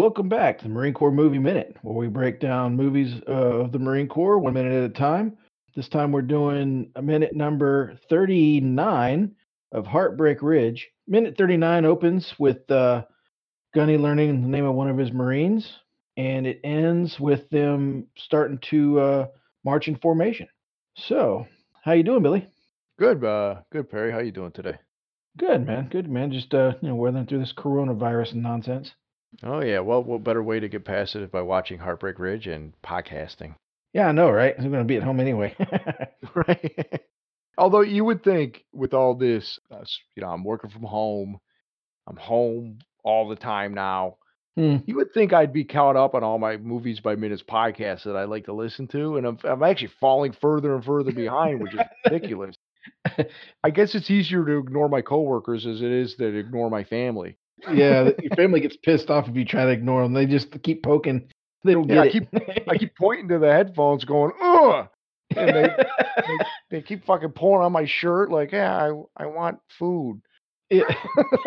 welcome back to the Marine Corps Movie Minute, where we break down movies of the Marine Corps one minute at a time. This time we're doing a minute number 39 of Heartbreak Ridge. Minute 39 opens with uh, Gunny learning the name of one of his Marines, and it ends with them starting to uh, march in formation. So, how you doing, Billy? Good, uh, good, Perry. How you doing today? Good, man. Good, man. Just uh, you know, weathering through this coronavirus nonsense. Oh yeah. Well, what better way to get past it by watching Heartbreak Ridge and podcasting? Yeah, I know, right? I'm gonna be at home anyway. right. Although you would think with all this, uh, you know, I'm working from home. I'm home all the time now. Hmm. You would think I'd be caught up on all my movies by minutes podcasts that I like to listen to, and I'm I'm actually falling further and further behind, which is ridiculous. I guess it's easier to ignore my coworkers as it is to ignore my family. Yeah, your family gets pissed off if you try to ignore them. They just keep poking. They don't Yeah, get I keep I keep pointing to the headphones, going ugh, and they they, they keep fucking pulling on my shirt, like yeah, I I want food. Yeah.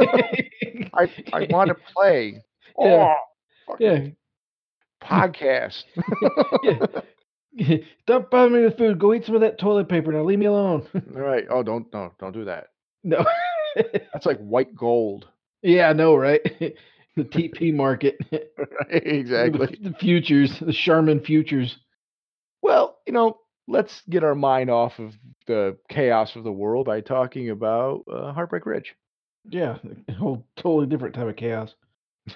I I want to play. Yeah. Oh, yeah. podcast. yeah. Don't bother me with food. Go eat some of that toilet paper now. Leave me alone. All right. Oh, don't no, don't do that. no. That's like white gold. Yeah, I know, right? the TP market. Right, exactly. The, the futures, the Charmin futures. Well, you know, let's get our mind off of the chaos of the world by talking about uh, Heartbreak Ridge. Yeah, a whole totally different type of chaos.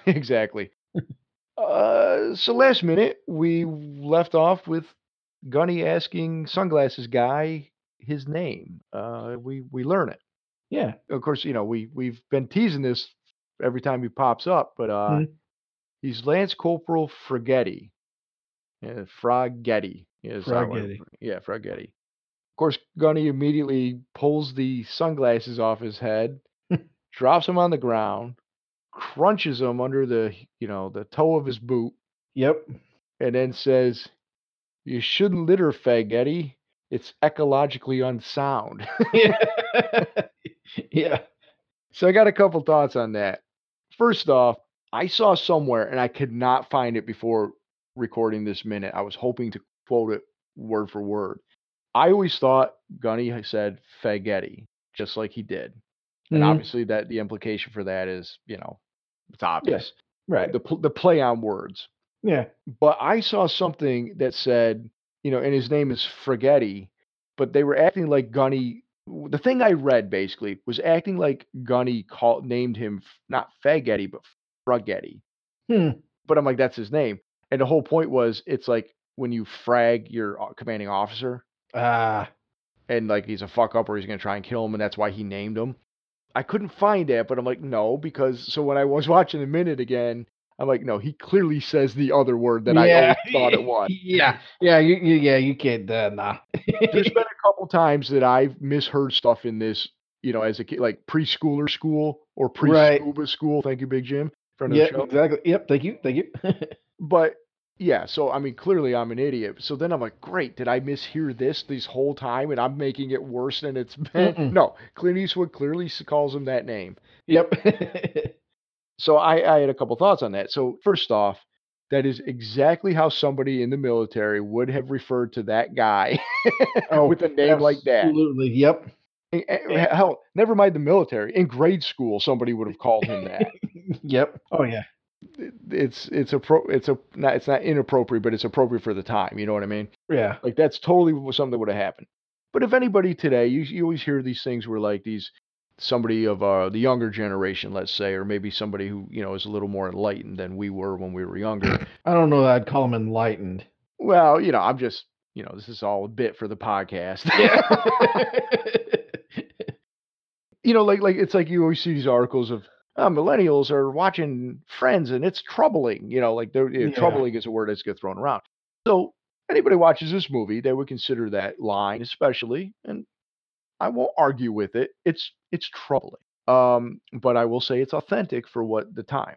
exactly. Uh, so last minute we left off with Gunny asking sunglasses guy his name. Uh, we we learn it. Yeah. Of course, you know we we've been teasing this every time he pops up, but uh, Mhm. he's Lance Corporal Fragetti. Yeah, Fragetti. Is how I- Fragetti. Yeah. Of course, Gunny immediately pulls the sunglasses off his head, drops them on the ground, crunches them under the you know the toe of his boot, Yep. and then says, "You shouldn't litter, Fagetti. It's ecologically unsound." yeah. yeah. so I got a couple thoughts on that. First off, I saw somewhere, and I could not find it before recording this minute. I was hoping to quote it word for word. I always thought Gunny said Fagetti, just like he did. And Mhm. obviously, that the implication for that is, you know, it's obvious. Right. The the play on words. yeah. But I saw something that said, you know, and his name is Fragetti, but they were acting like Gunny. The thing I read basically was acting like Gunny called named him not Fagetti but Fragetti. Hmm. But I'm like, that's his name. And the whole point was, it's like when you frag your uh, commanding officer, Ah. and like he's a fuck up or he's gonna try and kill him, and that's why he named him. I couldn't find that, but I'm like, no, because so when I was watching the minute again, I'm like, no, he clearly says the other word that I always thought it was. Yeah. Yeah. You, you, yeah. You can't. Uh, nah. There's been a couple times that I've misheard stuff in this, you know, as a kid, like preschooler school or Right. pre-scuba school. Thank you, Big Jim, yeah. the show. Exactly. Yep. Thank you. Thank you. But yeah, so I mean, clearly I'm an idiot. So then I'm like, great, did I mishear this this whole time, and I'm making it worse than it's been? Mm-mm. No, Clint Eastwood clearly calls him that name. yep. So I, I had a couple thoughts on that. So first off, that is exactly how somebody in the military would have referred to that guy oh, with a name like that. Absolutely. Yep. Hell, never mind the military. In grade school, somebody would have called him that. Yep. Oh yeah. It's it's a pro, it's a not it's not inappropriate, but it's appropriate for the time. You know what I mean? Yeah. Like that's totally something that would have happened. But if anybody today, you you always hear these things where like these somebody of uh, the younger generation, let's say, or maybe somebody who you know is a little more enlightened than we were when we were younger. I don't know that I'd call them enlightened. well, you know, I'm just you know this is all a bit for the podcast. you know, like like it's like you always see these articles of uh, millennials are watching Friends and it's troubling. You know, like they're, Yeah. troubling is a word that's get thrown around. So anybody watches this movie, they would consider that line especially, and I won't argue with it. It's it's troubling. Um, but I will say it's authentic for what the time.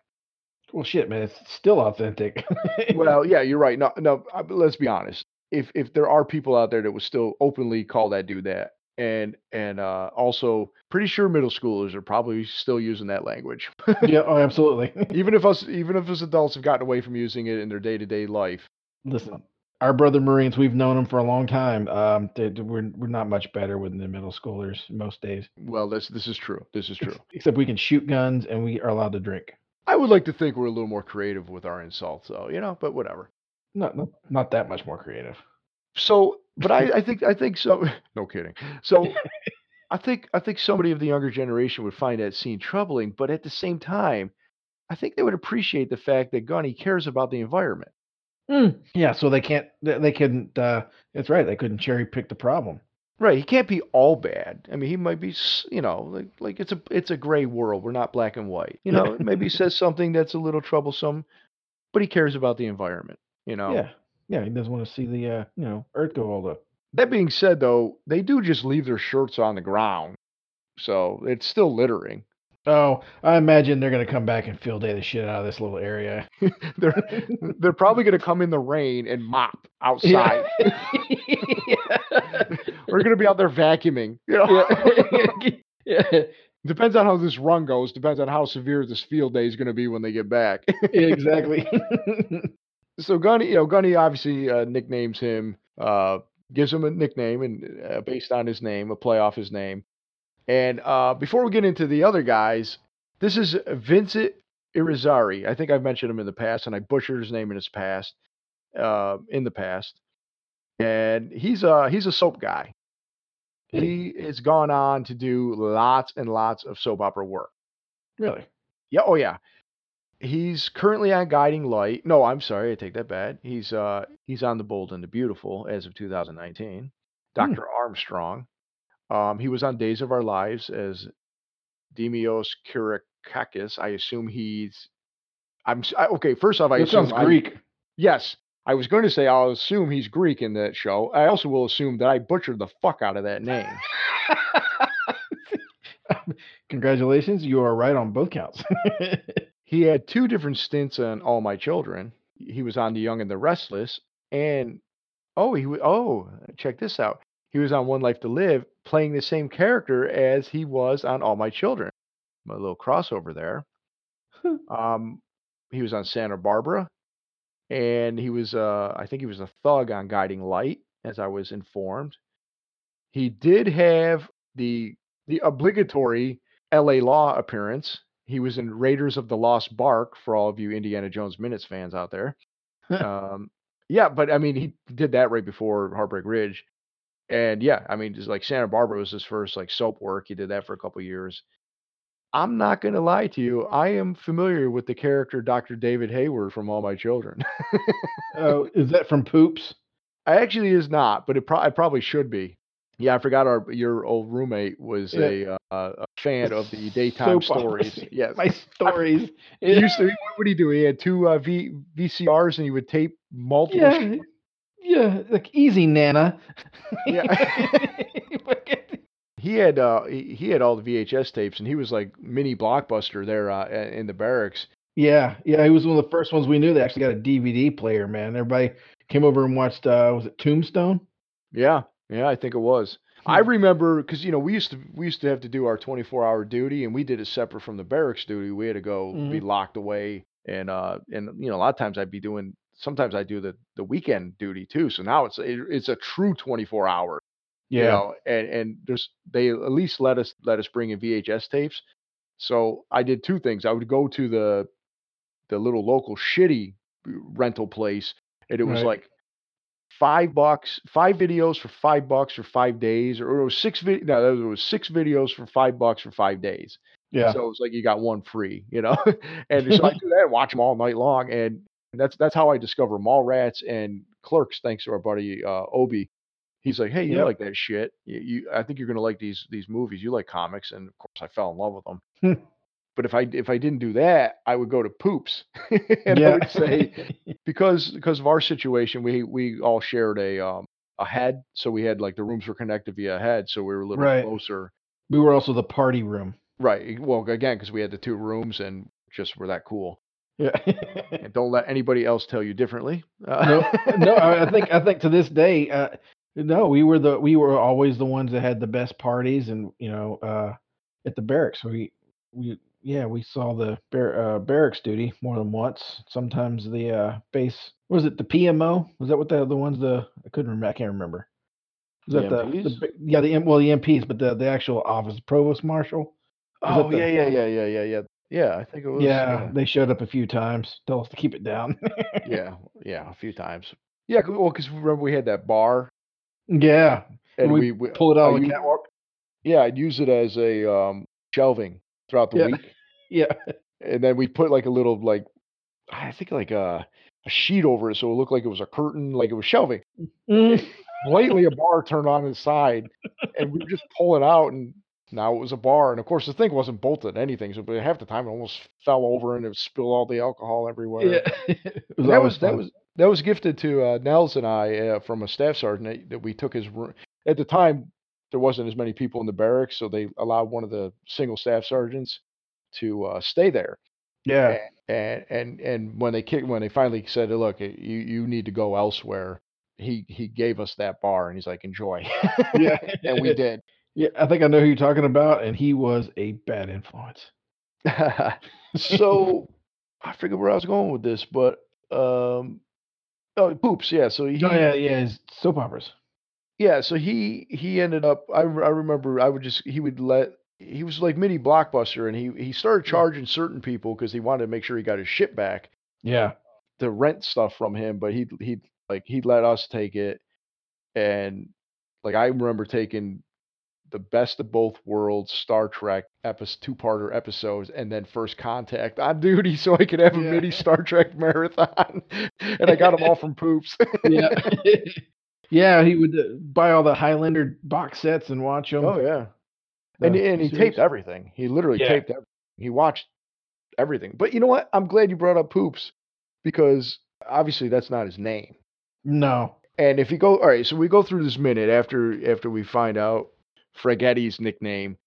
well, shit, man. It's still authentic. Well, yeah, you're right. No, no. Let's be honest. If if there are people out there that would still openly call that dude that, and and uh, also pretty sure middle schoolers are probably still using that language. yeah, oh, absolutely. even if us even if us adults have gotten away from using it in their day to day life. Listen, our brother Marines, we've known them for a long time. Um, they, we're we're not much better than the middle schoolers most days. Well, this this is true. This is true. Except we can shoot guns and we are allowed to drink. I would like to think we're a little more creative with our insults, though. You know, but whatever. Not not, not that much more creative. So, but I, I think I think so. No kidding. So, I think I think somebody of the younger generation would find that scene troubling, but at the same time, I think they would appreciate the fact that Gunny cares about the environment. Mm, yeah, so they can't. They, they couldn't. Uh, that's right. They couldn't cherry pick the problem. Right. He can't be all bad. I mean, he might be. You know, like like it's a it's a gray world. We're not black and white. You know, maybe he says something that's a little troublesome, but he cares about the environment. You know. Yeah. Yeah. He doesn't want to see the uh, you know Earth go all up. That being said, though, they do just leave their shirts on the ground, so it's still littering. Oh, I imagine they're gonna come back and field day the shit out of this little area. they're they're probably gonna come in the rain and mop outside. We're gonna be out there vacuuming. You know? yeah. yeah. Depends on how this run goes. Depends on how severe this field day is going to be when they get back. exactly. so Gunny, you know, Gunny obviously uh, nicknames him, uh, gives him a nickname, and uh, based on his name, a play off his name. And uh, before we get into the other guys, this is Vincent Irizarry. I think I've mentioned him in the past, and I butchered his name in his past, uh, in the past. And he's a he's a soap guy. He has gone on to do lots and lots of soap opera work. Really? Yeah. Oh yeah. He's currently on Guiding Light. No, I'm sorry, I take that back. He's uh he's on The Bold and the Beautiful as of 2019. Dr. Hmm. Armstrong. Um, he was on Days of Our Lives as Demios Kyriakakis. I assume he's. I'm I, okay. First off, I assume. that sounds Greek. I, yes, I was going to say I'll assume he's Greek in that show. I also will assume that I butchered the fuck out of that name. Congratulations, you are right on both counts. he had two different stints on All My Children. He was on The Young and the Restless, and oh, he oh, check this out. He was on One Life to Live, playing the same character as he was on All My Children. A little crossover there. um, he was on Santa Barbara, and he was, uh, I think he was a thug on Guiding Light, as I was informed. He did have the the obligatory L.A. Law appearance. He was in Raiders of the Lost Ark for all of you Indiana Jones Minutes fans out there. um, yeah, but I mean, he did that right before Heartbreak Ridge. And yeah, I mean, just like Santa Barbara was his first like soap work. He did that for a couple years. I'm not going to lie to you. I am familiar with the character Dr. David Hayward from All My Children. oh, is that from Poops? I actually is not, but it pro- I probably should be. Yeah, I forgot our your old roommate was yeah. a, uh, a fan of the daytime Soap stories. Yes, my stories. he used to. What would he do? He had two uh, v, VCRs, and he would tape multiple. Yeah, yeah, like easy, Nana. Yeah. he had uh he, had all the VHS tapes, and he was like mini blockbuster there uh, in the barracks. Yeah, yeah, he was one of the first ones we knew that actually got a DVD player. Man, everybody came over and watched. uh Was it Tombstone? Yeah, yeah, I think it was. Hmm. I remember because you know we used to we used to have to do our 24 hour duty, and we did it separate from the barracks duty. We had to go mm-hmm. be locked away, and uh and you know a lot of times I'd be doing sometimes I do the the weekend duty too. So now it's it, it's a true 24 hour. Yeah. You know, and and there's they at least let us let us bring in VHS tapes. So I did two things. I would go to the the little local shitty rental place, and it was right. like five bucks, five videos for five bucks for five days, or it was six vid. No, it was six videos for five bucks for five days. Yeah. So it was like you got one free, you know. and so I do that, watch them all night long, and that's that's how I discover Mallrats and Clerks, thanks to our buddy uh, Obi. He's like, "Hey, you yep. like that shit? You, you, I think you're gonna like these these movies. You like comics, and of course, I fell in love with them. But if I if I didn't do that, I would go to Poops, and yeah. I would say because because of our situation, we we all shared a um a head, so we had like the rooms were connected via head, so we were a little right. closer. We were also the party room. Right. Well, again, because we had the two rooms and just were that cool. Yeah. and don't let anybody else tell you differently. Uh, no, no. I think I think to this day, uh, No, we were the we were always the ones that had the best parties and, you know, uh, at the barracks. We we yeah, we saw the bar uh, barracks duty more than once. Sometimes the, uh, base was it the PMO? Was that what the the ones the I couldn't remember, I can't remember. Was The that the the yeah, the well, the MPs, but the the actual office, provost marshal? Was Oh, yeah, the yeah, yeah, yeah, yeah, yeah. Yeah, I think it was, Yeah, yeah. they showed up a few times, told us to keep it down. Yeah, yeah, a few times. Yeah, well, because remember we had that bar Yeah, and we we we pull it out on the catwalk. yeah, I'd use it as a, um, shelving throughout the Yeah, week, yeah. and then we put, like, a little, like I think, like, a a sheet over it so it looked like it was a curtain, like it was shelving. Mhm. Blatantly a bar turned on its side, and we would just pull it out, and now it was a bar, and of course, the thing wasn't bolted anything, so but half the time it almost fell over and it spilled all the alcohol everywhere. Yeah, was that always was that was that was gifted to, uh, Nels and I, uh, from a staff sergeant that that we took his roo at the time, there wasn't as many people in the barracks, so they allowed one of the single staff sergeants to, uh, stay there. Yeah. A and and and when they kick when they finally said, "Look, you you need to go elsewhere," he he gave us that bar, and he's like, "Enjoy." Yeah. And we did. Yeah, I think I know who you're talking about, and he was a bad influence. So, I figured where I was going with this, but, um oh, Poops, yeah, so Oh, yeah, yeah, his soap operas. Yeah, so he he ended up I I remember I would just he would let he was like mini Blockbuster, and he he started charging certain people because he wanted to make sure he got his shit back Yeah. to rent stuff from him, but he'd he'd like, he'd let us take it, and, like, I remember taking the Best of Both Worlds Star Trek epis two-parter episodes and then First Contact on duty so I could have a Yeah. mini Star Trek marathon, and I got 'em all from Poops. Yeah. Yeah, he would, uh, buy all the Highlander box sets and watch them. Oh, yeah. And The and he series. taped everything. He literally Yeah. taped ev he watched everything. But you know what? I'm glad you brought up Poops because, obviously, that's not his name. No. And if you go alright, so we go through this minute after after we find out Fragetti's nickname.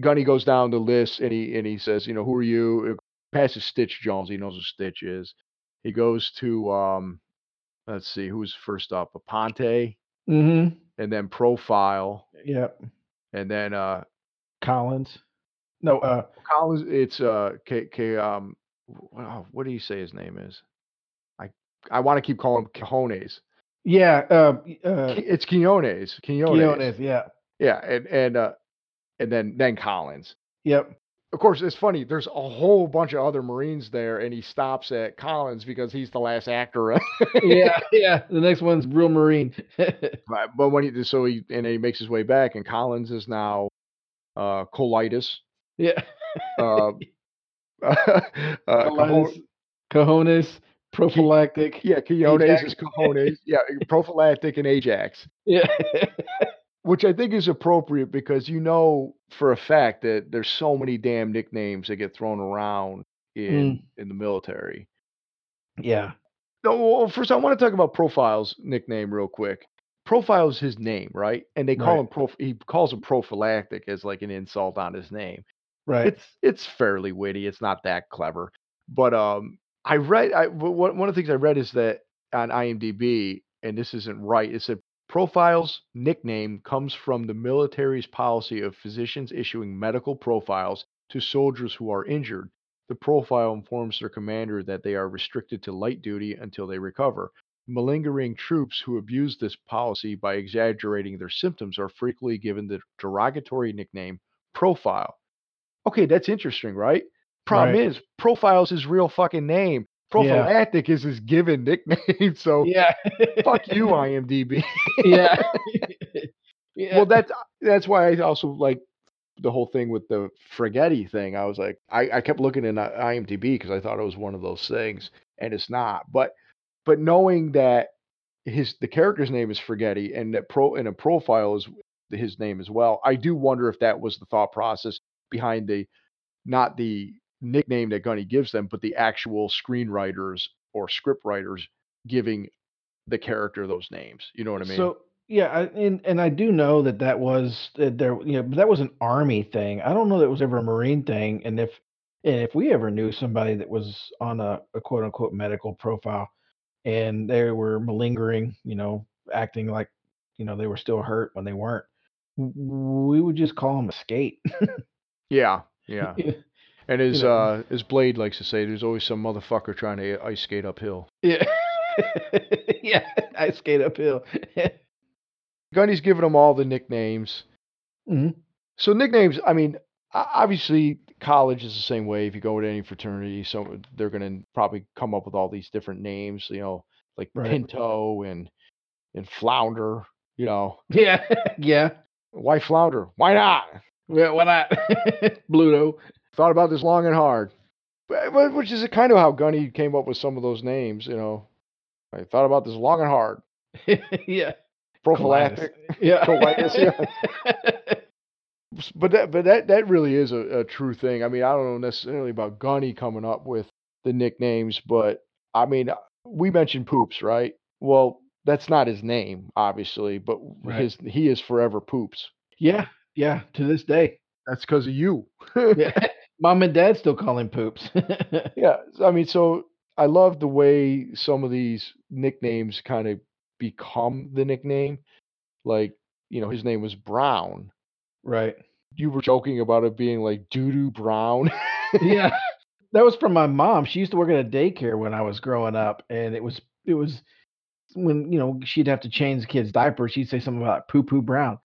Gunny goes down the list, and he and he says, you know, "Who are you?" Passes Stitch Jones, he knows who Stitch is. He goes to, um, let's see, who's first up? Aponte, Mm-hmm. and then Profile, Yep. and then, uh Collins. No, uh Collins, it's, uh, K K um, wow, what do you say his name is? I I wanna keep calling him Cajones. Yeah, uh, uh it's Quinones, Quinones. Quinones, yeah. Yeah, and and, uh, and then then Collins. Yep. Of course, it's funny, there's a whole bunch of other Marines there, and he stops at Collins because he's the last actor. Yeah, yeah, the next one's real Marine. Right, but when he so he and he makes his way back, and Collins is now, uh, Colitis. Yeah. Um, uh, Colitis, Cojones, prophylactic, Yeah, Quinones Ajax. is Cojones. Yeah, prophylactic and Ajax. Yeah. Which I think is appropriate because you know for a fact that there's so many damn nicknames that get thrown around in Mm. in the military. Yeah. No, well, first I wanna talk about Profile's nickname real quick. Profile is his name, right? And they call Right. him prof he calls him prophylactic as, like, an insult on his name. Right. It's it's fairly witty, it's not that clever. But, um, I read I one of the things I read is that on IMDb, and this isn't right, it said, "Profile's nickname comes from the military's policy of physicians issuing medical profiles to soldiers who are injured. The profile informs their commander that they are restricted to light duty until they recover. Malingering troops who abuse this policy by exaggerating their symptoms are frequently given the derogatory nickname Profile." Okay, that's interesting, right? Problem Right. is, Profile's his real fucking name. Yeah. Prophylactic is his given nickname, so Yeah. fuck you, IMDb. Yeah. Yeah. Well, that's that's why I also like the whole thing with the Fragetti thing. I was like I I kept looking in, IMDb because I thought it was one of those things, and it's not. But but knowing that his the character's name is Fragetti and that pro and a profile is his name as well, I do wonder if that was the thought process behind the not the nickname that Gunny gives them, but the actual screenwriters or script writers giving the character those names. You know what I mean? So, yeah, I and and I do know that that was that there you know, but that was an Army thing. I don't know that it was ever a Marine thing, and if and if we ever knew somebody that was on a a quote unquote "medical profile" and they were malingering, you know, acting like you know they were still hurt when they weren't. We would just call them a skate. Yeah, yeah. And you as know. uh as Blade likes to say, there's always some motherfucker trying to ice skate uphill. Yeah, yeah. I skate uphill. Gunny's giving them all the nicknames. Mhm. So nicknames, I mean, obviously college is the same way. If you go to any fraternity, so they're gonna probably come up with all these different names, you know, like Right. Pinto and and Flounder. You know, Yeah, yeah. why Flounder? Why not? Yeah, Why not? Bluto. Thought about this long and hard. But, which is kind of how Gunny came up with some of those names. You know, I thought about this long and hard. yeah. Prophylactic. Yeah. Colitis, yeah. but that but that that really is a, a true thing. I mean, I don't know necessarily about Gunny coming up with the nicknames, but I mean, uh, we mentioned Poops, right? Well, that's not his name, obviously, but Right. his he is forever Poops. yeah. Yeah. To this day. That's because of you. Yeah. Mom and dad still call him poops. yeah, I mean, so I love the way some of these nicknames kind of become the nickname. Like, you know, his name was Brown. right. You were joking about it being like doo brown. Yeah. That was from my mom. She used to work at a daycare when I was growing up, and it was it was when you know she'd have to change the kids' diapers. She'd say something about poo poo brown,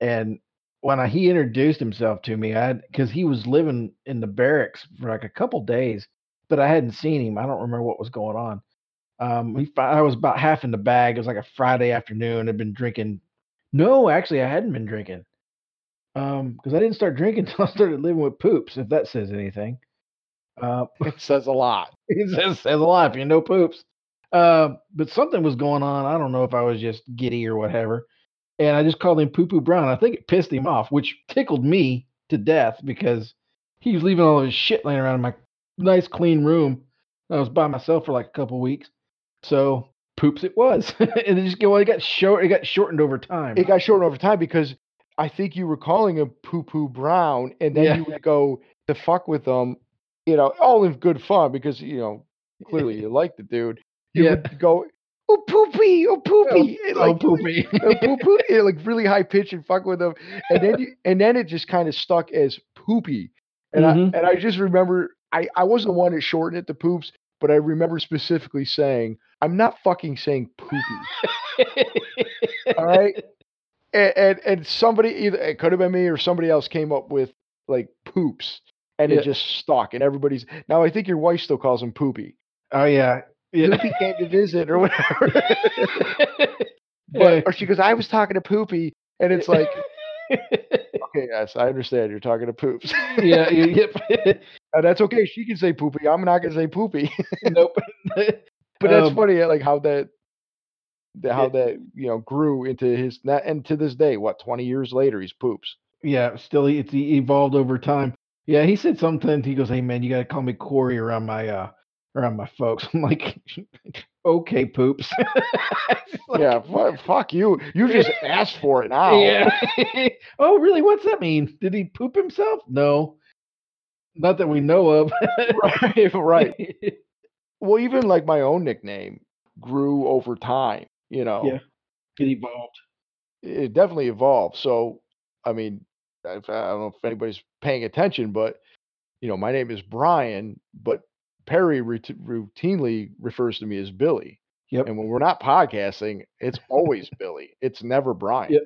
and when I, he introduced himself to me, I because he was living in the barracks for like a couple days, but I hadn't seen him. I don't remember what was going on. Um, he, I was about half in the bag. It was like a Friday afternoon. I'd been drinking. No, actually, I hadn't been drinking. Um, because I didn't start drinking until I started living with poops. If that says anything. Uh, it says a lot. it says, says a lot if you know poops. Uh, but something was going on. I don't know if I was just giddy or whatever. And I just called him Poo Poo Brown. I think it pissed him off, which tickled me to death because he was leaving all of his shit laying around in my nice, clean room. I was by myself for like a couple weeks. So poops it was. and it just well, it got short it got shortened over time. It got shortened over time because I think you were calling him Poo Poo Brown, and then Yeah. you would go to fuck with him, you know, all in good fun because you know clearly you like the dude. You Yeah. would go, oh poopy, oh poopy, and, oh, like, poopy. uh, poo poo, and, like really high pitch and fuck with them, and then you, and then it just kind of stuck as poopy, and Mhm. I and I just remember I I wasn't the one that shortened it to poops, but I remember specifically saying I'm not fucking saying poopy. All right. And, and and somebody either it could have been me or somebody else came up with like poops and Yeah. it just stuck and everybody's now I think your wife still calls him poopy. oh yeah. Yeah. Poopy came to visit or whatever. But or she goes, I was talking to Poopy and it's like, okay, yes, I understand you're talking to poops. yeah, yep. And that's okay. She can say poopy. I'm not gonna say poopy. nope. but that's Um, funny, like how that the, how Yeah. that you know grew into his and to this day, what, twenty years later, he's poops. yeah, still it's evolved over time. Yeah, he said something. He goes, "Hey man, you gotta call me Corey around my uh around my folks." I'm like, "Okay, poops." Like, yeah, fu- fuck you. You just asked for it now. Yeah. oh, really? What's that mean? Did he poop himself? No, not that we know of. right, right. Well, even like my own nickname grew over time. You know, Yeah. It evolved. it definitely evolved. So, I mean, I don't know if anybody's paying attention, but you know, my name is Brian, but Perry rout- routinely refers to me as Billy. Yep. And when we're not podcasting, it's always Billy. It's never Brian. Yep.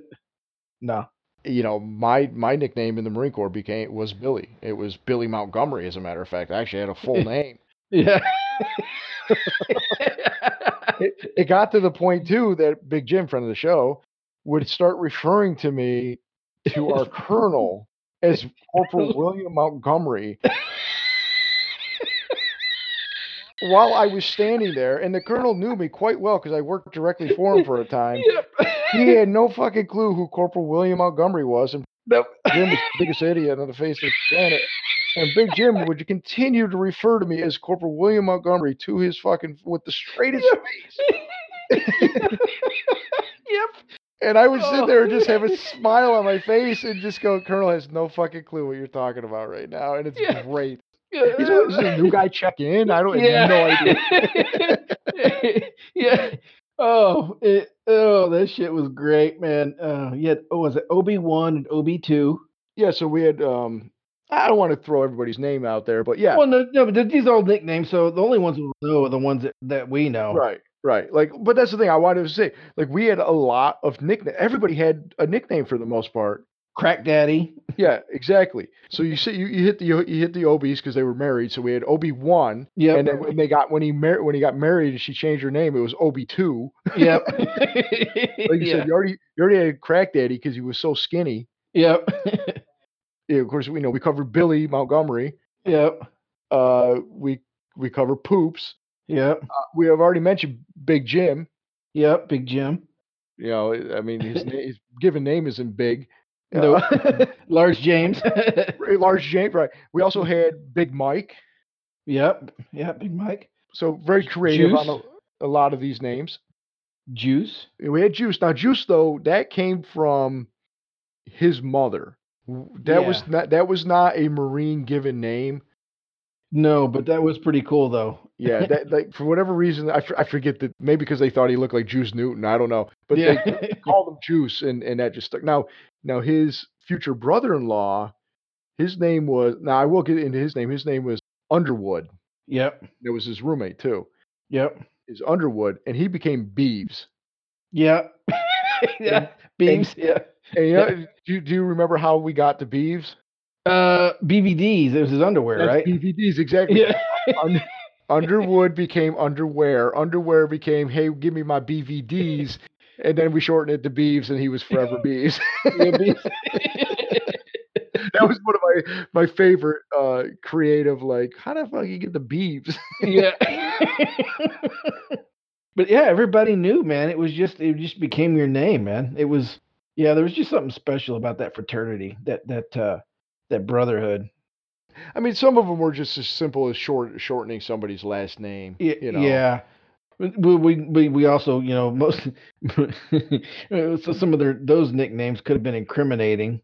No. You know, my my nickname in the Marine Corps became was Billy. It was Billy Montgomery, as a matter of fact. I actually had a full name. Yeah. It, it got to the point too that Big Jim, friend of the show, would start referring to me to our colonel as Corporal William Montgomery while I was standing there, and the colonel knew me quite well because I worked directly for him for a time. yep. He had no fucking clue who Corporal William Montgomery was, and Nope. Jim was the biggest idiot on the face of the planet. And Big Jim would continue to refer to me as Corporal William Montgomery to his fucking with the straightest face. yep. And I would sit there and just have Oh. a smile on my face and just go, Colonel has no fucking clue what you're talking about right now. And it's Yeah. great. He's like, is a new guy check in? I don't I have no idea. yeah. Yeah. Oh, it, oh, that shit was great, man. Uh, had oh, was it OB one and OB two? Yeah, so we had um I don't want to throw everybody's name out there, but yeah. Well, no, no, but these are all nicknames, so the only ones we know are the ones that, that we know. Right, right. Like, but that's the thing I wanted to say. Like, we had a lot of nickname. Everybody had a nickname for the most part. Crack Daddy. Yeah, exactly. So you see, you, you hit the you hit the Obies because they were married. So we had Obi one. Yeah. And then when they got when he married when he got married and she changed her name, it was Obi two. Yep. Like you yeah. said, you already you already had Crack Daddy because he was so skinny. Yep. Yeah, of course, we know we covered Billy Montgomery. yep. Uh, we we cover Poops. Yep. Uh, we have already mentioned Big Jim. Yep. Big Jim. You know, I mean, his, na- his given name isn't big. No. Uh, Large James. Large James, right? We also had Big Mike. yep. Yep. Big Mike. So very creative on a, a lot of these names. Juice. And We had Juice. Now, Juice though that came from his mother. That was not that was not a Marine given name. No, but that was pretty cool though. Yeah, that like for whatever reason, I, f- I forget that maybe because they thought he looked like Juice Newton. I don't know, but yeah. they called him Juice, and and that just stuck. Now, now his future brother-in-law, his name was. Now I will get into his name. His name was Underwood. yep. That was his roommate too. Yep. Is Underwood, and he became Beeves. Yep. yeah. Beams. Yeah. And you know, do, you- do you remember how we got to Beeves? Uh, BVDs. It was his underwear, That's right? BVDs, exactly. Yeah. Un- Underwood became underwear. Underwear became, hey, give me my BVDs. And then we shortened it to Beeves, and he was forever Beeves. That was one of my my favorite uh creative. Like, how the fuck you get the Beeves? yeah. but yeah, everybody knew, man. It was just it just became your name, man. It was yeah, there was just something special about that fraternity, that that uh that brotherhood. I mean, some of them were just as simple as short shortening somebody's last name. Y- You know, Yeah. We, we we we also you know most so some of their those nicknames could have been incriminating.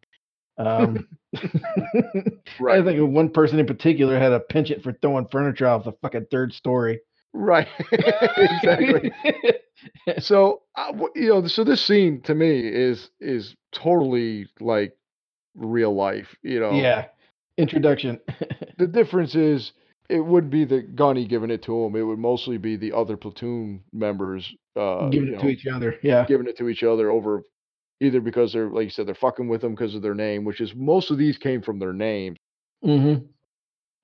Um, right, I think one person in particular had a penchant for throwing furniture off the fucking third story. right, exactly. So, uh, you know, so this scene to me is is totally like real life. You know, yeah. Introduction. the difference is it wouldn't be the gunny giving it to him. It would mostly be the other platoon members uh, Giving it know, to each other. Yeah. giving it to each other over either because they're like you said they're fucking with them because of their name, which is most of these came from their names. Mm-hmm.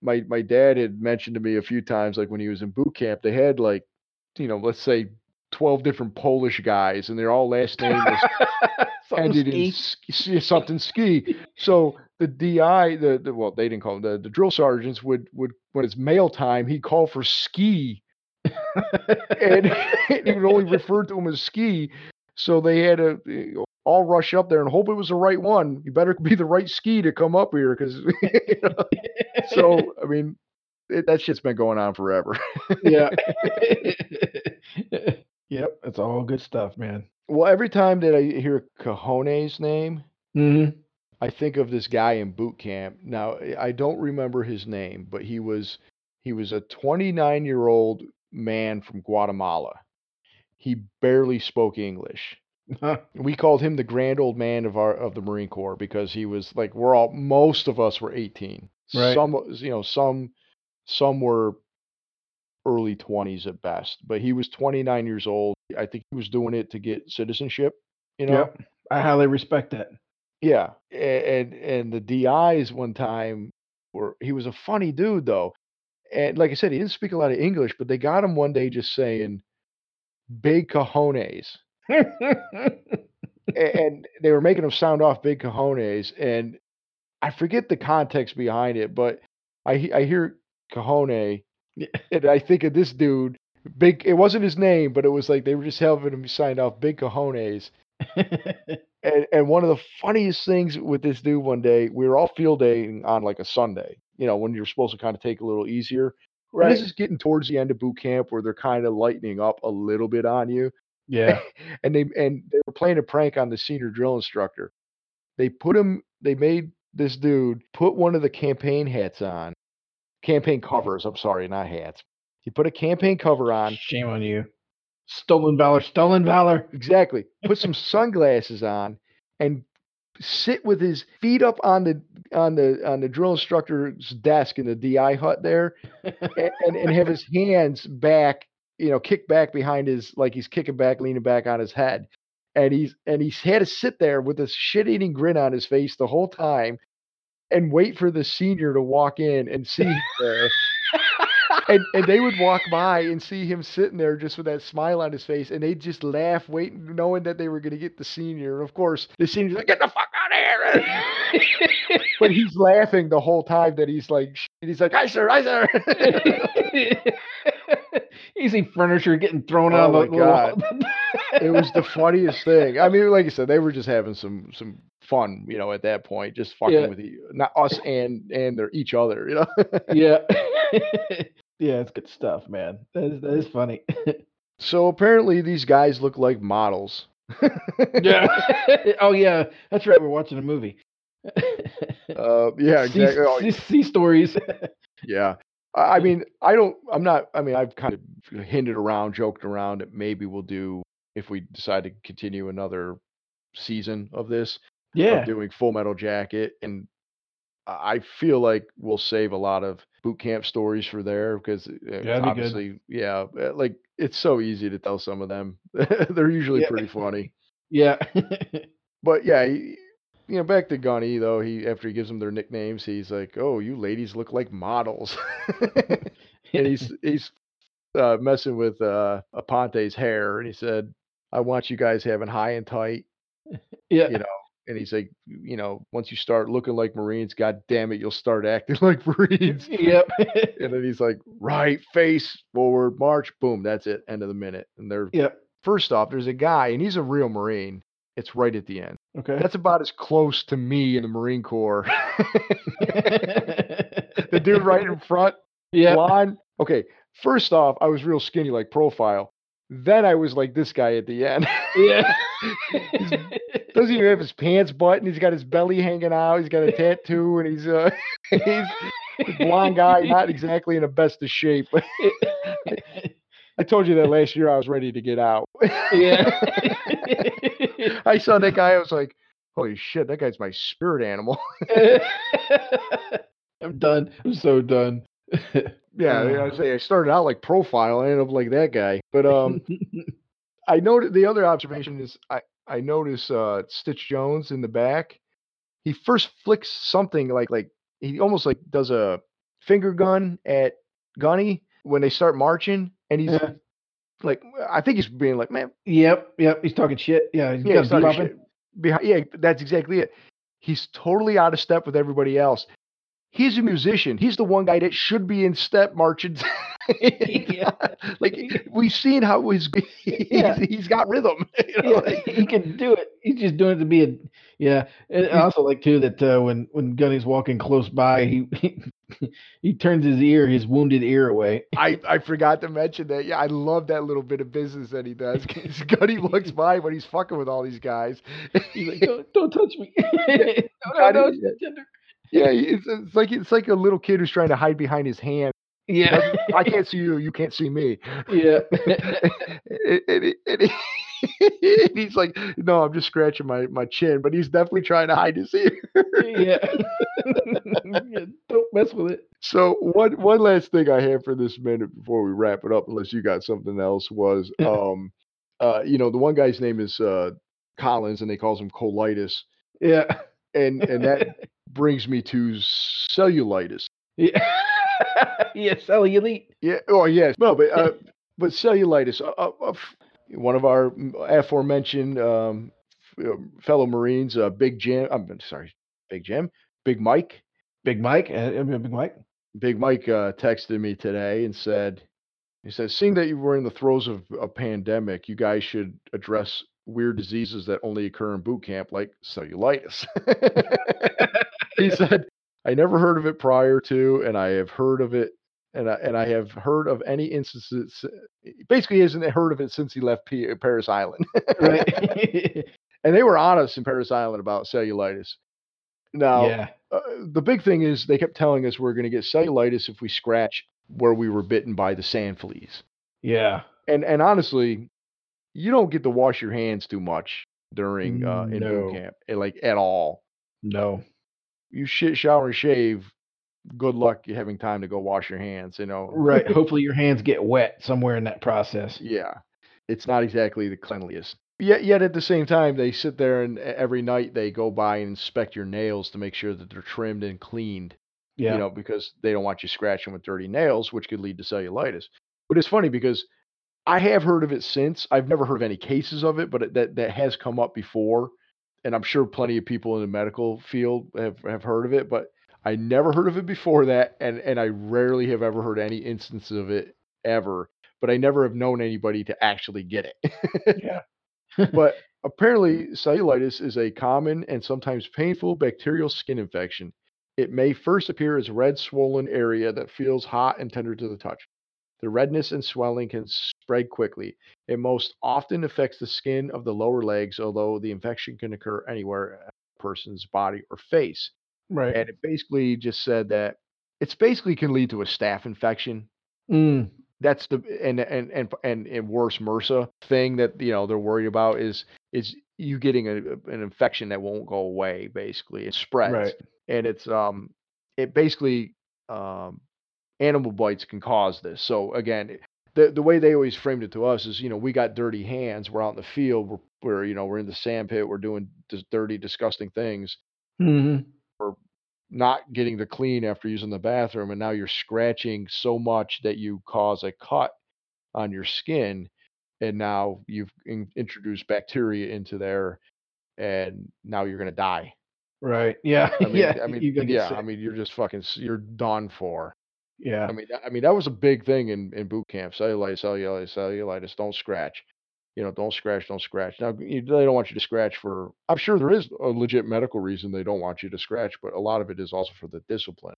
My my dad had mentioned to me a few times, like when he was in boot camp, they had like you know let's say twelve different Polish guys, and their all last name was ended in ski, something ski. So the DI, the, the well, they didn't call them the, the drill sergeants would would when it's mail time, he'd call for ski, and he would only refer to him as ski. So they had to eh, all rush up there and hope it was the right one. You better be the right ski to come up here, because so I mean. It, that shit's been going on forever. yeah. Yep. It's all good stuff, man. well, every time that I hear Cajone's name, Mm-hmm. I think of this guy in boot camp. Now, I don't remember his name, but he was he was a 29 year old man from Guatemala. He barely spoke English. We called him the grand old man of our of the Marine Corps because he was like we're all most of us were 18. Right. Some you know some some were early 20s at best, but he was 29 years old. I think he was doing it to get citizenship. You know. Yep. I highly respect that. Yeah, and and the DIs one time were he was a funny dude though, and like I said, he didn't speak a lot of English, but they got him one day just saying "big cojones," and they were making him sound off "big cojones," and I forget the context behind it, but I I hear cojone. and I think of this dude. Big, it wasn't his name, but it was like they were just having him sign off "big cojones." And and one of the funniest things with this dude one day, we were all field daying on like a Sunday, you know, when you're supposed to kind of take a little easier. And right. this is getting towards the end of boot camp where they're kind of lightening up a little bit on you. yeah. And they and they were playing a prank on the senior drill instructor. They put him they made this dude put one of the campaign hats on. Campaign covers, I'm sorry, not hats. He put a campaign cover on Shame on you. Stolen valor, stolen valor. Exactly. Put some sunglasses on and sit with his feet up on the on the on the drill instructor's desk in the DI hut there, and, and, and have his hands back, you know, kick back behind his like he's kicking back, leaning back on his head, and he's and he's had to sit there with this shit eating grin on his face the whole time, and wait for the senior to walk in and see him there. and and they would walk by and see him sitting there just with that smile on his face, and they'd just laugh, waiting, knowing that they were going to get the senior. And of course, the senior's like, "Get the fuck out of here!" but he's laughing the whole time that he's like, he's like, "Hi sir, hi sir." Easy furniture getting thrown Oh out of the. It was the funniest thing. I mean, like I said, they were just having some some fun, you know, at that point, just fucking Yeah. with e- not us and and their each other, you know. yeah. yeah, it's good stuff, man. That is, that is funny. so apparently, these guys look like models. yeah. oh yeah, that's right. We're watching a movie. Uh, yeah, exactly. Oh, stories. Yeah. I I mean, I don't, I'm not, I mean, I've kind of hinted around, joked around that maybe we'll do, if we decide to continue another season of this, yeah. of doing Full Metal Jacket. And I feel like we'll save a lot of boot camp stories for there because uh, be obviously, yeah, uh, like it's so easy to tell some of them. They're usually Yeah. pretty funny. Yeah. But yeah, he, you know, back to Gunny though. He after he gives them their nicknames, he's like, "Oh, you ladies look like models," and he's he's uh, messing with uh, Aponte's hair, and he said, "I want you guys having high and tight," yeah. you know. And he's like, you know, once you start looking like Marines, god damn it, you'll start acting like Marines. Yep. And then he's like, right, face forward, march, boom, that's it, end of the minute. And they're yep. first off, there's a guy, and he's a real Marine. It's right at the end. Okay. That's about as close to me in the Marine Corps. the dude right in front, yeah. blonde. Okay, first off, I was real skinny, like profile. Then I was like this guy at the end. Yeah. Doesn't even have his pants buttoned. He's got his belly hanging out. He's got a tattoo, and he's uh, he's a blonde guy, not exactly in the best of shape. I told you that last year I was ready to get out. yeah. I saw that guy. I was like, holy shit, that guy's my spirit animal. I'm done. I'm so done. Yeah, Oh. I say I started out like profile, I ended up like that guy. But um, I noted the other observation is I I notice uh Stitch Jones in the back. He first flicks something like like he almost like does a finger gun at Gunny when they start marching, and he's Yeah. like, I think he's being like, man, Yep. Yep. He's talking shit. Yeah. He's yeah, he's talking shit behind. Yeah, that's exactly it. He's totally out of step with everybody else. He's a musician. He's the one guy that should be in step marching. Yeah. like we've seen how his Yeah. he's, he's got rhythm. You know? Yeah, he can do it. He's just doing it to be a yeah. And I also like too that uh, when when Gunny's walking close by, he, he he turns his ear, his wounded ear away. I, I forgot to mention that. Yeah, I love that little bit of business that he does. Gunny looks by when he's fucking with all these guys. He's like, don't, don't touch me. no, no, no, tender. Yeah, it's, it's like it's like a little kid who's trying to hide behind his hand. Yeah, I can't see you, you can't see me. yeah, and, and- and he- he's like, no, I'm just scratching my, my chin, but he's definitely trying to hide his ear. yeah. Don't mess with it. So one one last thing I have for this minute before we wrap it up, unless you got something else, was um uh you know the one guy's name is uh Collins and they calls him colitis, Yeah, and and that brings me to cellulitis. yeah, yeah. Sally Elite. Yeah. Oh yes. No, but uh, but cellulitis. Uh, uh, uh, one of our aforementioned um, fellow Marines, uh, Big Jim. I'm sorry, Big Jim, Big Mike. Big Mike. Uh, Big Mike. Big Mike uh, texted me today and said, he said, seeing that you were in the throes of a pandemic, you guys should address weird diseases that only occur in boot camp, like cellulitis. he said, I never heard of it prior to, and I have heard of it, and I, and I have heard of any instances. Basically, he hasn't heard of it since he left P- Parris Island. Right. and they were honest in Parris Island about cellulitis. Now, yeah. uh, the big thing is they kept telling us we're going to get cellulitis if we scratch where we were bitten by the sand fleas. Yeah. And and honestly, you don't get to wash your hands too much during uh, in No. boot camp, eh, like at all. No. You shit, shower, and shave. Good luck having time to go wash your hands. You know, Right. Hopefully your hands get wet somewhere in that process. Yeah, it's not exactly the cleanliest. Yet, yet at the same time, they sit there and every night they go by and inspect your nails to make sure that they're trimmed and cleaned. Yeah. You know, because they don't want you scratching with dirty nails, which could lead to cellulitis. But it's funny because I have heard of it since. I've never heard of any cases of it, but it, that that has come up before, and I'm sure plenty of people in the medical field have have heard of it. But I never heard of it before that, and and I rarely have ever heard any instances of it ever. But I never have known anybody to actually get it. yeah. but apparently, cellulitis is a common and sometimes painful bacterial skin infection. It may first appear as a red, swollen area that feels hot and tender to the touch. The redness and swelling can spread quickly. It most often affects the skin of the lower legs, although the infection can occur anywhere in a person's body or face. Right. And it basically just said that it's basically can lead to a staph infection Mm. that's the and and and and, and worse MRSA thing that you know they're worried about is is you getting a, an infection that won't go away. Basically, it spreads, Right. and it's um it basically um animal bites can cause this. So again. The, the way they always framed it to us is, you know, we got dirty hands. We're out in the field. We're, we're you know, we're in the sand pit. We're doing dirty, disgusting things hmm or not getting the clean after using the bathroom and now you're scratching so much that you cause a cut on your skin and now you've in, introduced bacteria into there and now you're going to die Right. Yeah. i mean yeah. i mean you gotta get yeah i mean you're just fucking you're done for Yeah. i mean that- i mean that was a big thing in in boot camp cellulitis cellulitis cellulitis don't scratch you know don't scratch don't scratch now you, they don't want you to scratch for i'm sure there is a legit medical reason they don't want you to scratch but a lot of it is also for the discipline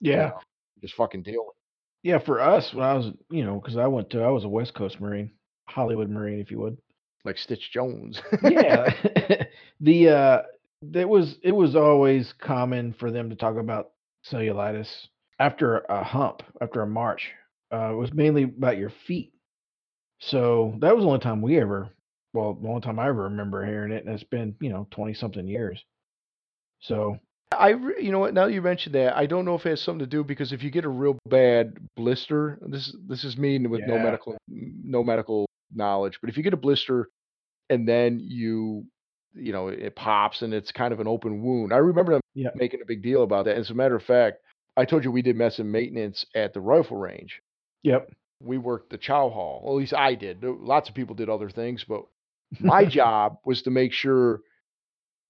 you Yeah. know, just fucking deal with Yeah. For us, when I was, you know, because I went to, I was a West Coast Marine, Hollywood Marine, if you would. like Stitch Jones. Yeah. the, uh, it was, it was always common for them to talk about cellulitis after a hump, after a march. Uh, it was mainly about your feet. So that was the only time we ever, well, the only time I ever remember hearing it. And it's been, you know, 20 something years. So, I, you know what? Now you mentioned that, I don't know if it has something to do because if you get a real bad blister, this this is me with no medical no medical knowledge, but if you get a blister and then you you know it pops and it's kind of an open wound. I remember them yeah. making a big deal about that. And as a matter of fact, I told you we did mess and maintenance at the rifle range. Yep. we worked the chow hall. Well, at least I did. Lots of people did other things, but my job was to make sure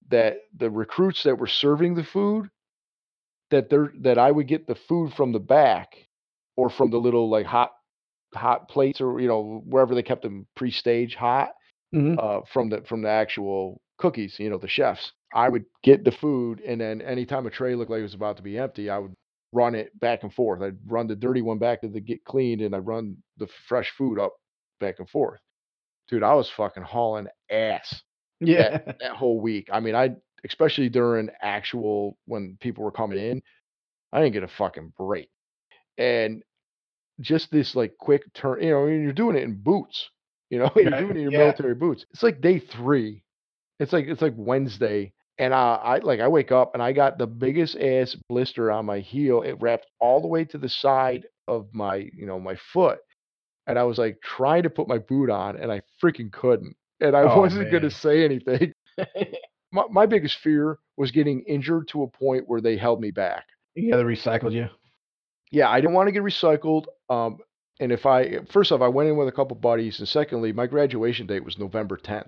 that the recruits that were serving the food that they're that I would get the food from the back or from the little like hot hot plates or you know wherever they kept them pre-stage hot Mhm. uh, from the from the actual cookies, you know, the chefs. I would get the food, and then anytime a tray looked like it was about to be empty, I would run it back and forth. I'd run the dirty one back to the get cleaned, and I'd run the fresh food up back and forth. Dude, I was fucking hauling ass Yeah. that whole week. I mean, I especially during actual when people were coming in, I didn't get a fucking break. And just this like quick turn, you know, and you're doing it in boots, you know, you're doing it in your yeah. military boots. It's like day three. It's like it's like Wednesday. And I, I like I wake up and I got the biggest ass blister on my heel. It wrapped all the way to the side of my, you know, my foot. And I was like trying to put my boot on and I freaking couldn't. And I Oh, wasn't gonna say anything. My, my biggest fear was getting injured to a point where they held me back. yeah, they recycled you. Yeah, I didn't want to get recycled. Um, and if I first off, I went in with a couple buddies, and secondly, my graduation date was November 10th.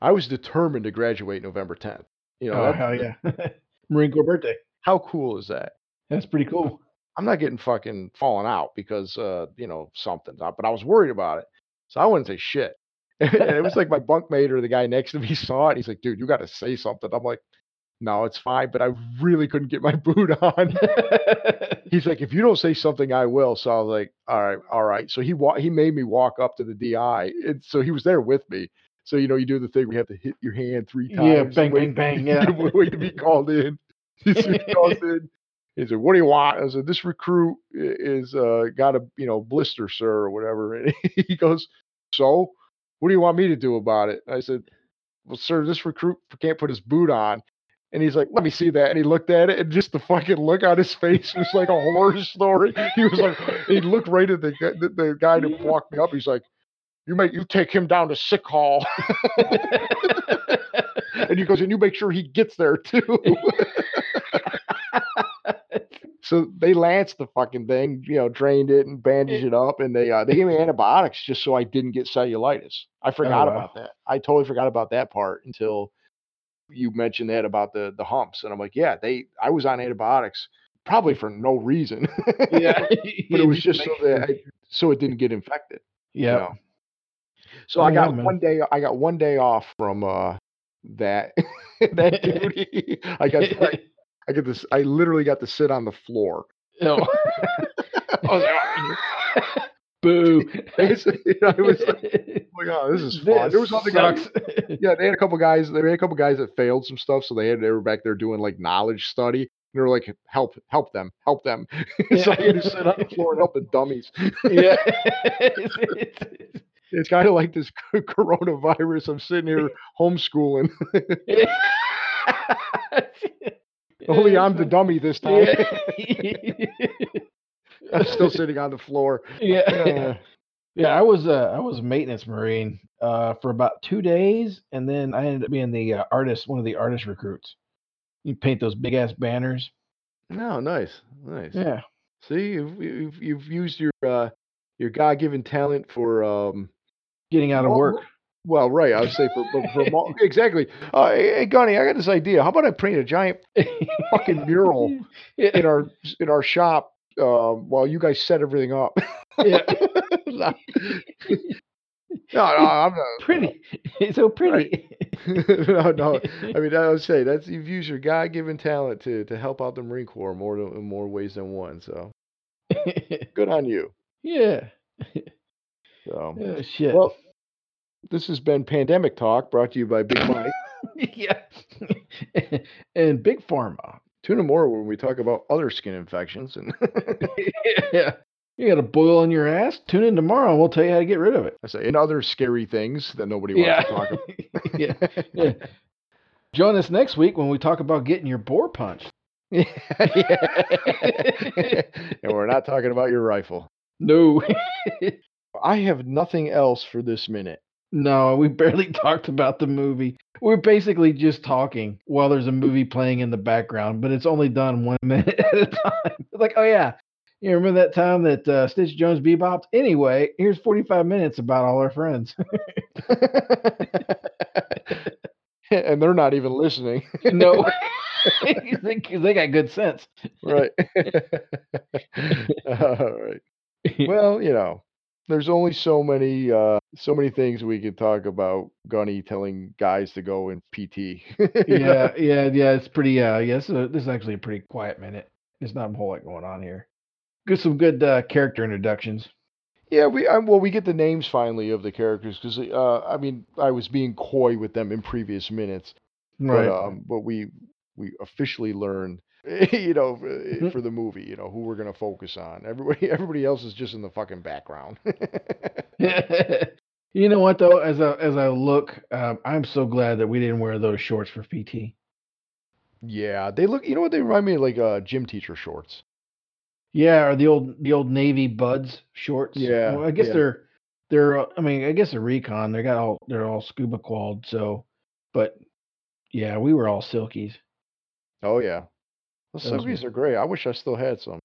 I was determined to graduate November 10th. You know, oh, that- hell yeah. Marine Corps birthday. how cool is that? That's pretty cool. I'm not getting fucking falling out because uh, you know, something. uh, But I was worried about it. So I wouldn't say shit. and it was like my bunkmate or the guy next to me saw it. He's like, dude, you gotta say something. I'm like, no, it's fine, but I really couldn't get my boot on. He's like, if you don't say something, I will. So I was like, all right, all right. So he wa- he made me walk up to the DI, and so he was there with me. So you know, you do the thing where you have to hit your hand three times. Yeah, bang, wait- bang, bang, yeah. wait to be called in. He calls in. He said, "What do you want?" I said, "This recruit is uh, got a you know blister, sir, or whatever." And he goes, "So." what do you want me to do about it? I said, well, sir, this recruit can't put his boot on. And he's like, let me see that. And he looked at it, and just the fucking look on his face was like a horror story. He was like, he looked right at the, the, the guy that walked me up. He's like, you make you take him down to sick hall. and he goes, and you make sure he gets there too. so they lanced the fucking thing, you know, drained it and bandaged it up, and they uh, they gave me antibiotics just so I didn't get cellulitis. I forgot wow. about that. I totally forgot about that part until you mentioned that about the the humps, and I'm like, yeah, they. I was on antibiotics probably for no reason. yeah, but it was just so that I, so it didn't get infected. Yeah. You know? So Oh, I got man. one day. I got one day off from uh, that that duty. I got. I, I get this. I literally got to sit on the floor. No. I Boo. It's- you was like, oh my god, this is fun. There was other guys. Yeah, they had a couple guys. They had a couple guys that failed some stuff, so they had they were back there doing like knowledge study. They were like, help, help them, help them. so I had to sit on the floor and help the dummies. yeah. It's kind of like this coronavirus. I'm sitting here homeschooling. Only I'm the dummy this time. I'm still sitting on the floor. yeah. Uh, Yeah, I was uh, I was a maintenance marine uh, for about two days, and then I ended up being the uh, artist, one of the artist recruits. You paint those big ass banners. no, nice, nice. Yeah, See, you've, you've you've used your uh, your God given talent for um. getting out of Well, work. Well, right. I would say for for, for exactly. Uh, hey, Gunny, I got this idea. How about I paint a giant fucking mural Yeah, in our in our shop uh, while you guys set everything up? yeah. no, no, I'm not. pretty. It's so pretty. no, no. I mean, I would say that's you've used your God-given talent to to help out the Marine Corps more to, in more ways than one. So good on you. yeah. So Oh, shit. well, this has been Pandemic Talk, brought to you by Big Mike. yeah. and big pharma. Tune in more when we talk about other skin infections and yeah. You got a boil on your ass? Tune in tomorrow and we'll tell you how to get rid of it. I say and other scary things that nobody wants Yeah. to talk about. yeah. yeah. Join us next week when we talk about getting your bore punched. Yeah. and we're not talking about your rifle. No. I have nothing else for this minute. no, we barely talked about the movie. We're basically just talking while there's a movie playing in the background, but it's only done one minute at a time. It's like, oh yeah. You remember that time that uh, Stitch Jones bebopped? Anyway, here's 45 minutes about all our friends. and they're not even listening. no. they, they got good sense. right. All right. Well, you know, there's only so many uh so many things we could talk about Gunny telling guys to go in PT. Know? yeah, yeah, yeah. It's pretty. Uh, yeah, this is, this is actually a pretty quiet minute. There's not a whole lot going on here. Good, some good uh, character introductions. Yeah, we I, well we get the names finally of the characters because uh I mean I was being coy with them in previous minutes, Right. but um but we we officially learned you know for, Mhm. for the movie you know who we're gonna focus on. Everybody everybody else is just in the fucking background. you know what though? As I as I look, um, I'm so glad that we didn't wear those shorts for PT. yeah, they look you know what they remind me of like uh gym teacher shorts. Yeah, or the old the old Navy Buds shorts. Yeah, Well, I guess yeah. they're they're. uh, I mean, I guess they're recon. They got all they're all scuba qualled. So, but yeah, we were all silkies. Oh yeah, the Those were- Silkies are great. I wish I still had some.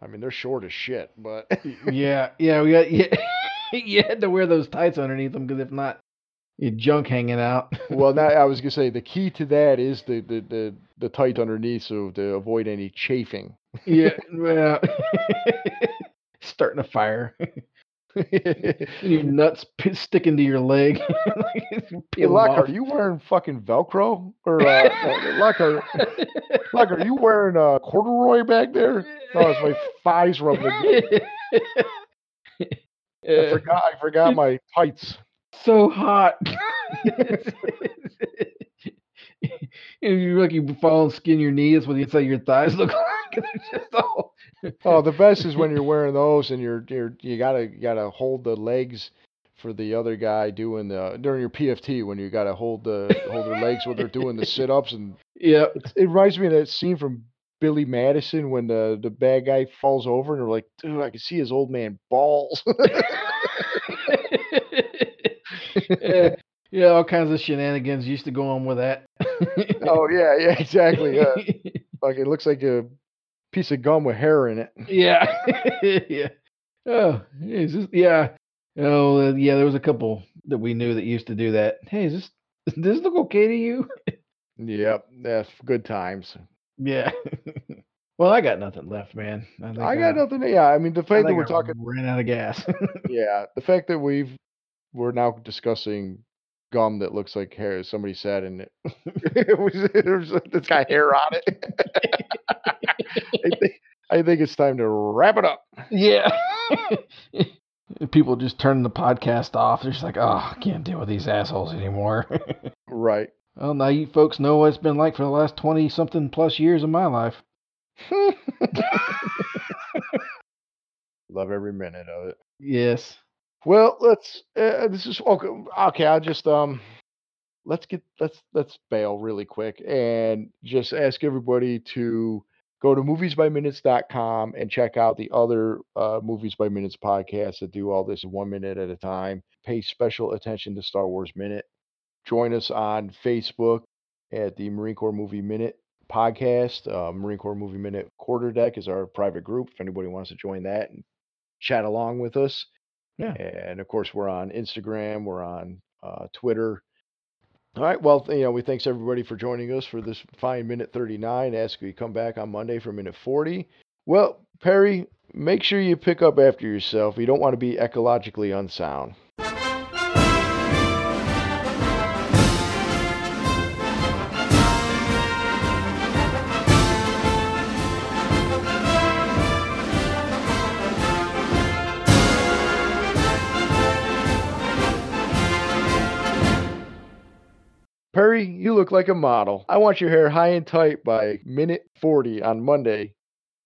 I mean they're short as shit, but yeah, yeah, we got yeah. you had to wear those tights underneath them because if not, your junk hanging out. well, now I was gonna say the key to that is the the the, the tight underneath, so to avoid any chafing. Yeah, well, starting a fire. your nuts p- sticking to your leg. Hey, Peel 'em are you wearing fucking Velcro? Or uh, uh, are, are you wearing uh, corduroy back there? No, it's my thighs rubbing. I Uh, forgot. I forgot my tights. so hot. If you like you fall and skin your knees, what the inside of your thighs look like. They're just all. Oh, the best is when you're wearing those and you're you're you gotta you gotta hold the legs for the other guy doing the during your PFT when you got to hold the hold their legs when they're doing the sit ups and Yeah. it's, it reminds me of that scene from Billy Madison when the the bad guy falls over and they're like, dude, I can see his old man balls. yeah. Yeah, all kinds of shenanigans used to go on with that. oh yeah, yeah, exactly. Yeah. like it looks like a piece of gum with hair in it. yeah. yeah. Oh, is this, yeah. Oh, uh, yeah. There was a couple that we knew that used to do that. Hey, is this does this look okay to you? Yep, that's good times. Yeah. well, I got nothing left, man. I, think I got nothing. Yeah, I mean the I fact that we're I talking. ran out of gas. Yeah, the fact that we've we're now discussing gum that looks like hair. Somebody said, and it, it was there's it's got hair on it. I think I think it's time to wrap it up. yeah. People just turn the podcast off. They're just like, oh, I can't deal with these assholes anymore. Right. well, now you folks know what it's been like for the last 20 something plus years of my life. Love every minute of it. Yes. Well, let's. Uh, this is okay. Okay, I'll just um, let's get let's let's bail really quick and just ask everybody to go to moviesbyminutes.com and check out the other uh, movies by minutes podcasts that do all this one minute at a time. Pay special attention to Star Wars Minute. Join us on Facebook at the Marine Corps Movie Minute podcast. Uh, Marine Corps Movie Minute Quarterdeck is our private group. If anybody wants to join that and chat along with us. Yeah. And of course, we're on Instagram, we're on uh, Twitter. All right. Well, you know, we thanks everybody for joining us for this fine minute 39. Ask you come back on Monday for minute 40. Well, Perry, make sure you pick up after yourself. You don't want to be ecologically unsound. Perry, you look like a model. I want your hair high and tight by minute 40 on Monday